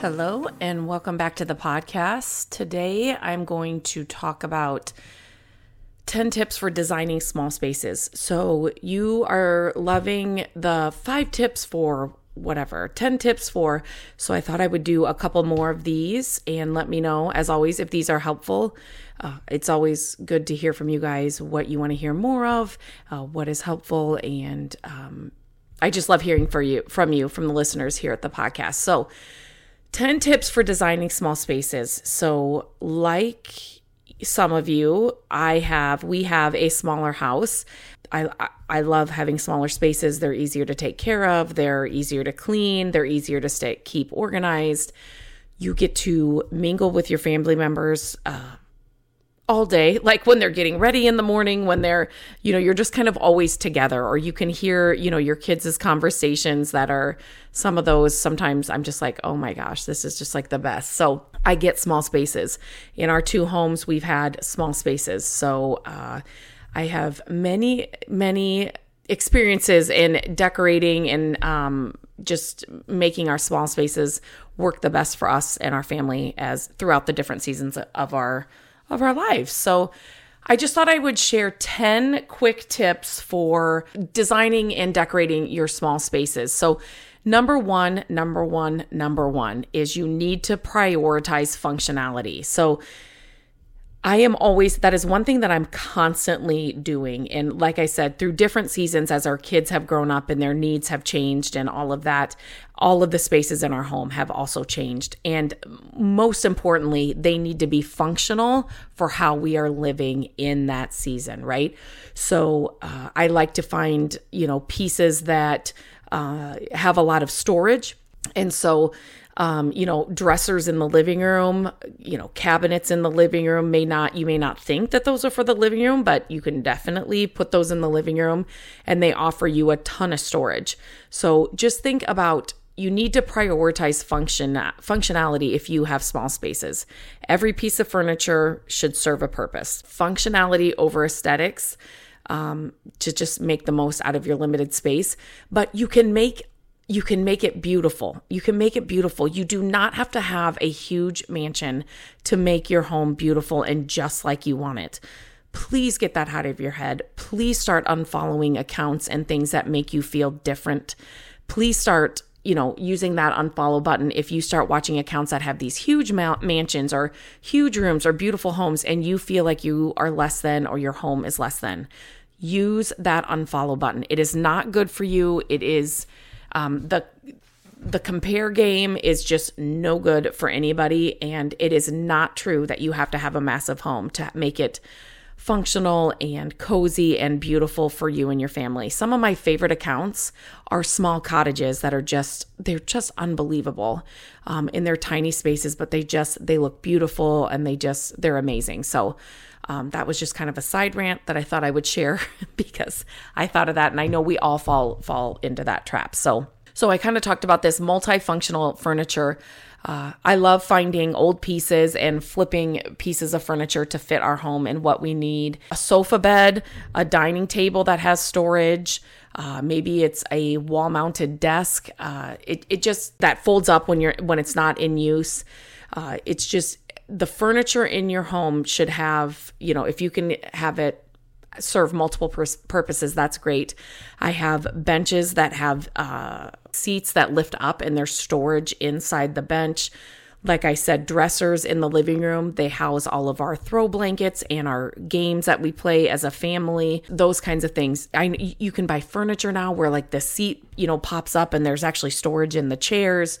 Hello, and welcome back to the podcast. Today I'm going to talk about 10 tips for designing small spaces. So, you are loving the five tips for whatever, 10 tips for. So, I thought I would do a couple more of these and let me know, as always, if these are helpful. Uh, it's always good to hear from you guys what you want to hear more of, uh, what is helpful, and um, I just love hearing for you from you from the listeners here at the podcast. So, 10 tips for designing small spaces. So, like some of you, I have, we have a smaller house. I, I love having smaller spaces. They're easier to take care of, they're easier to clean, they're easier to stay, keep organized. You get to mingle with your family members. Uh, all day, like when they're getting ready in the morning, when they're, you know, you're just kind of always together, or you can hear, you know, your kids' conversations that are some of those. Sometimes I'm just like, oh my gosh, this is just like the best. So I get small spaces. In our two homes, we've had small spaces. So uh, I have many, many experiences in decorating and um, just making our small spaces work the best for us and our family as throughout the different seasons of our of our lives. So I just thought I would share 10 quick tips for designing and decorating your small spaces. So, number one, number one, number one is you need to prioritize functionality. So, I am always, that is one thing that I'm constantly doing. And like I said, through different seasons, as our kids have grown up and their needs have changed and all of that, all of the spaces in our home have also changed. And most importantly, they need to be functional for how we are living in that season, right? So uh, I like to find, you know, pieces that uh, have a lot of storage. And so um, you know, dressers in the living room, you know, cabinets in the living room may not, you may not think that those are for the living room, but you can definitely put those in the living room and they offer you a ton of storage. So just think about you need to prioritize function functionality if you have small spaces. Every piece of furniture should serve a purpose. Functionality over aesthetics um, to just make the most out of your limited space. But you can make you can make it beautiful. You can make it beautiful. You do not have to have a huge mansion to make your home beautiful and just like you want it. Please get that out of your head. Please start unfollowing accounts and things that make you feel different. Please start, you know, using that unfollow button if you start watching accounts that have these huge mansions or huge rooms or beautiful homes and you feel like you are less than or your home is less than. Use that unfollow button. It is not good for you. It is um, the the compare game is just no good for anybody, and it is not true that you have to have a massive home to make it functional and cozy and beautiful for you and your family. Some of my favorite accounts are small cottages that are just they're just unbelievable um, in their tiny spaces, but they just they look beautiful and they just they're amazing. So um, that was just kind of a side rant that I thought I would share because I thought of that, and I know we all fall fall into that trap. So, so I kind of talked about this multifunctional furniture. Uh, I love finding old pieces and flipping pieces of furniture to fit our home and what we need. A sofa bed, a dining table that has storage. Uh, maybe it's a wall-mounted desk. Uh, it it just that folds up when you're when it's not in use. Uh, it's just the furniture in your home should have, you know, if you can have it serve multiple pur- purposes, that's great. I have benches that have uh, seats that lift up and there's storage inside the bench. Like I said, dressers in the living room, they house all of our throw blankets and our games that we play as a family, those kinds of things. I you can buy furniture now where like the seat, you know, pops up and there's actually storage in the chairs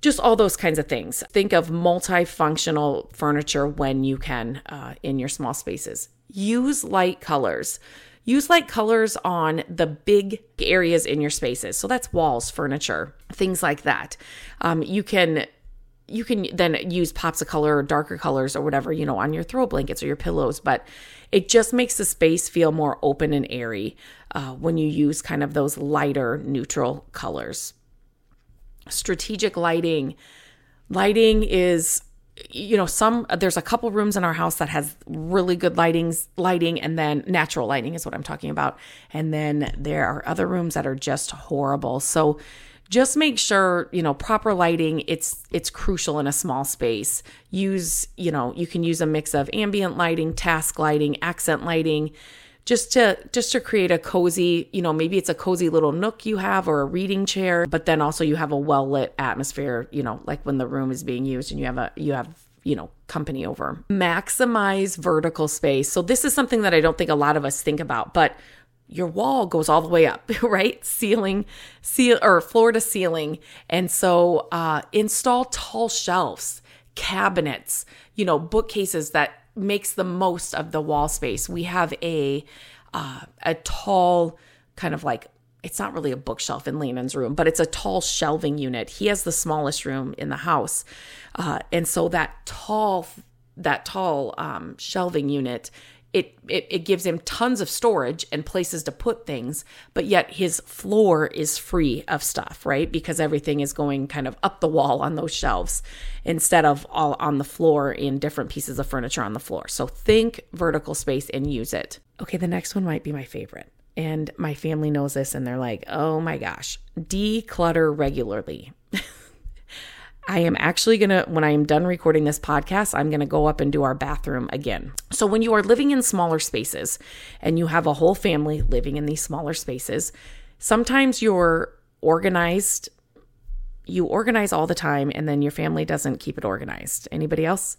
just all those kinds of things. Think of multifunctional furniture when you can uh, in your small spaces. Use light colors. Use light colors on the big areas in your spaces. So that's walls, furniture, things like that. Um, you can you can then use pops of color or darker colors or whatever, you know, on your throw blankets or your pillows, but it just makes the space feel more open and airy uh, when you use kind of those lighter neutral colors. Strategic lighting. Lighting is you know some there's a couple rooms in our house that has really good lightings lighting and then natural lighting is what i'm talking about. And then there are other rooms that are just horrible. So just make sure you know proper lighting it's it's crucial in a small space. Use you know you can use a mix of ambient lighting task lighting accent lighting just to just to create a cozy you know maybe it's a cozy little nook you have or a reading chair but then also you have a well lit atmosphere you know like when the room is being used and you have a you have you know company over maximize vertical space so this is something that i don't think a lot of us think about but your wall goes all the way up, right? Ceiling, seal or floor to ceiling. And so uh, install tall shelves, cabinets, you know, bookcases that makes the most of the wall space. We have a uh, a tall kind of like it's not really a bookshelf in Landon's room, but it's a tall shelving unit. He has the smallest room in the house, uh, and so that tall that tall um, shelving unit it, it, it gives him tons of storage and places to put things, but yet his floor is free of stuff, right? Because everything is going kind of up the wall on those shelves instead of all on the floor in different pieces of furniture on the floor. So think vertical space and use it. Okay, the next one might be my favorite. And my family knows this and they're like, oh my gosh, declutter regularly. I am actually going to, when I am done recording this podcast, I'm going to go up and do our bathroom again. So, when you are living in smaller spaces and you have a whole family living in these smaller spaces, sometimes you're organized. You organize all the time and then your family doesn't keep it organized. Anybody else?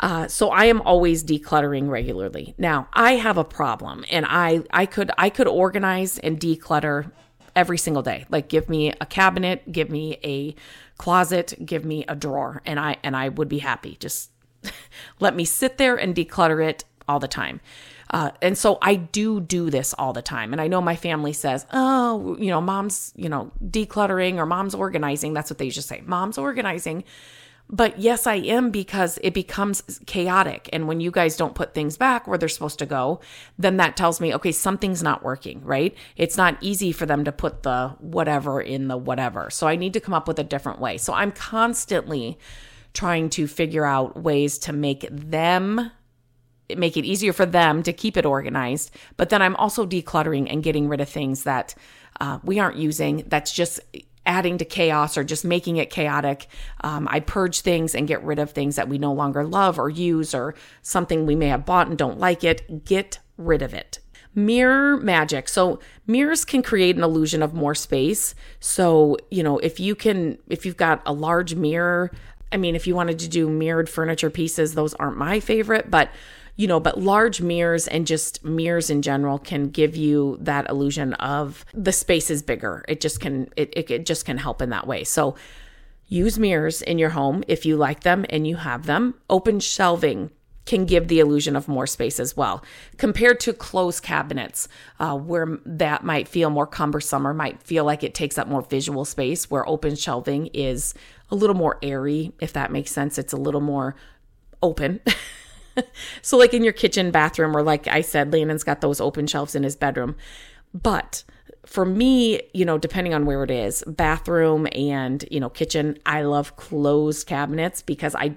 Uh, so I am always decluttering regularly. Now I have a problem, and I I could I could organize and declutter every single day. Like give me a cabinet, give me a closet, give me a drawer and I and I would be happy. Just let me sit there and declutter it all the time. Uh, and so I do do this all the time. And I know my family says, oh, you know, mom's, you know, decluttering or mom's organizing. That's what they just say. Mom's organizing. But yes, I am because it becomes chaotic. And when you guys don't put things back where they're supposed to go, then that tells me, okay, something's not working, right? It's not easy for them to put the whatever in the whatever. So I need to come up with a different way. So I'm constantly trying to figure out ways to make them make it easier for them to keep it organized. But then I'm also decluttering and getting rid of things that uh, we aren't using. That's just adding to chaos or just making it chaotic. Um, I purge things and get rid of things that we no longer love or use or something we may have bought and don't like it. Get rid of it. Mirror magic. So mirrors can create an illusion of more space. So, you know, if you can, if you've got a large mirror, I mean, if you wanted to do mirrored furniture pieces, those aren't my favorite, but you know, but large mirrors and just mirrors in general can give you that illusion of the space is bigger. It just can, it, it, it just can help in that way. So use mirrors in your home if you like them and you have them. Open shelving can give the illusion of more space as well compared to closed cabinets uh, where that might feel more cumbersome or might feel like it takes up more visual space where open shelving is a little more airy if that makes sense it's a little more open so, like in your kitchen, bathroom, or like I said, Landon's got those open shelves in his bedroom. But for me, you know, depending on where it is, bathroom and, you know, kitchen, I love closed cabinets because I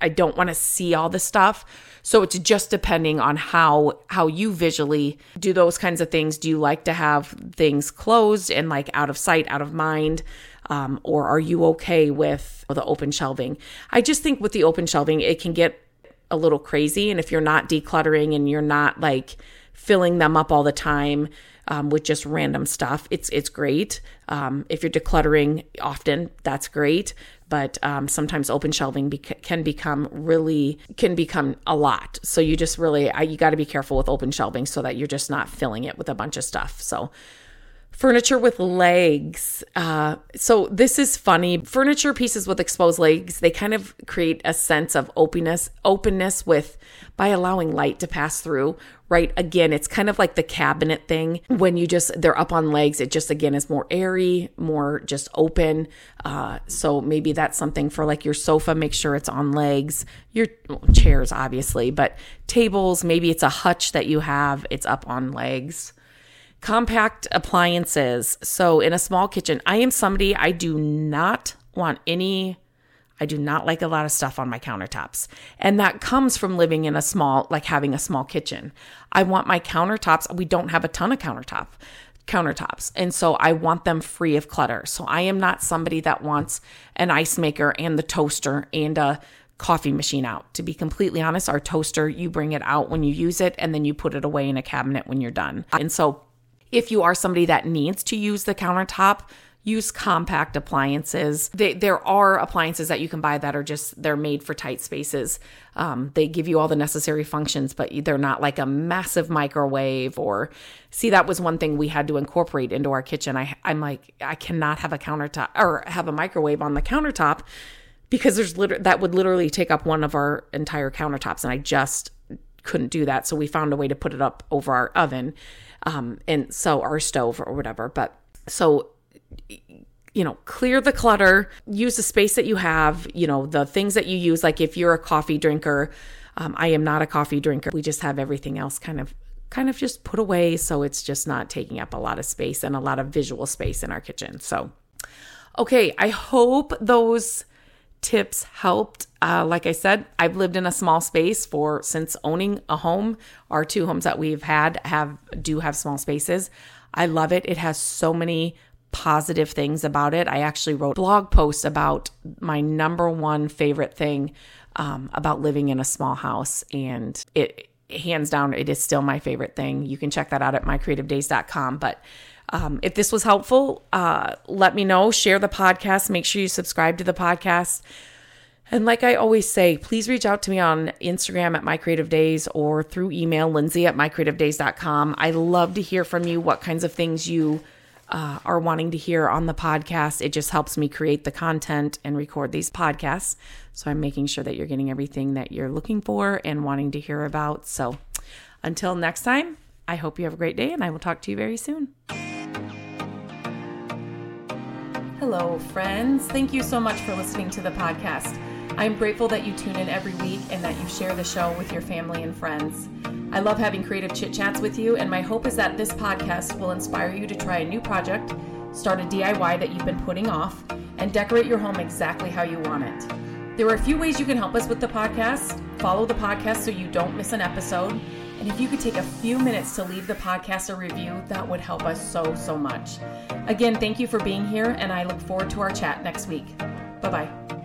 I don't want to see all the stuff. So it's just depending on how how you visually do those kinds of things. Do you like to have things closed and like out of sight, out of mind? Um, or are you okay with the open shelving? I just think with the open shelving, it can get a little crazy. And if you're not decluttering and you're not like filling them up all the time um, with just random stuff, it's it's great. Um, if you're decluttering often, that's great. But um, sometimes open shelving can become really can become a lot. So you just really I, you got to be careful with open shelving so that you're just not filling it with a bunch of stuff. So Furniture with legs. Uh, so this is funny. Furniture pieces with exposed legs, they kind of create a sense of openness, openness with by allowing light to pass through. Right. Again, it's kind of like the cabinet thing. When you just they're up on legs, it just again is more airy, more just open. Uh, so maybe that's something for like your sofa. Make sure it's on legs. Your well, chairs, obviously, but tables. Maybe it's a hutch that you have. It's up on legs compact appliances. So in a small kitchen, I am somebody I do not want any I do not like a lot of stuff on my countertops. And that comes from living in a small like having a small kitchen. I want my countertops, we don't have a ton of countertop countertops. And so I want them free of clutter. So I am not somebody that wants an ice maker and the toaster and a coffee machine out. To be completely honest, our toaster, you bring it out when you use it and then you put it away in a cabinet when you're done. And so if you are somebody that needs to use the countertop, use compact appliances. They, there are appliances that you can buy that are just they're made for tight spaces. Um, they give you all the necessary functions, but they're not like a massive microwave or see that was one thing we had to incorporate into our kitchen. I I'm like I cannot have a countertop or have a microwave on the countertop because there's literally that would literally take up one of our entire countertops, and I just couldn't do that. So we found a way to put it up over our oven um, and so our stove or whatever. But so you know, clear the clutter, use the space that you have, you know, the things that you use. Like if you're a coffee drinker, um, I am not a coffee drinker. We just have everything else kind of kind of just put away so it's just not taking up a lot of space and a lot of visual space in our kitchen. So okay, I hope those tips helped. Uh, like I said, I've lived in a small space for since owning a home. Our two homes that we've had have do have small spaces. I love it. It has so many positive things about it. I actually wrote blog posts about my number one favorite thing um, about living in a small house, and it hands down it is still my favorite thing. You can check that out at mycreativedays.com. But um, if this was helpful, uh, let me know. Share the podcast. Make sure you subscribe to the podcast. And like I always say, please reach out to me on Instagram at My Creative Days or through email, lindsay at mycreativedays.com. I love to hear from you what kinds of things you uh, are wanting to hear on the podcast. It just helps me create the content and record these podcasts. So I'm making sure that you're getting everything that you're looking for and wanting to hear about. So until next time, I hope you have a great day and I will talk to you very soon. Hello, friends. Thank you so much for listening to the podcast. I'm grateful that you tune in every week and that you share the show with your family and friends. I love having creative chit chats with you, and my hope is that this podcast will inspire you to try a new project, start a DIY that you've been putting off, and decorate your home exactly how you want it. There are a few ways you can help us with the podcast. Follow the podcast so you don't miss an episode. And if you could take a few minutes to leave the podcast a review, that would help us so, so much. Again, thank you for being here, and I look forward to our chat next week. Bye bye.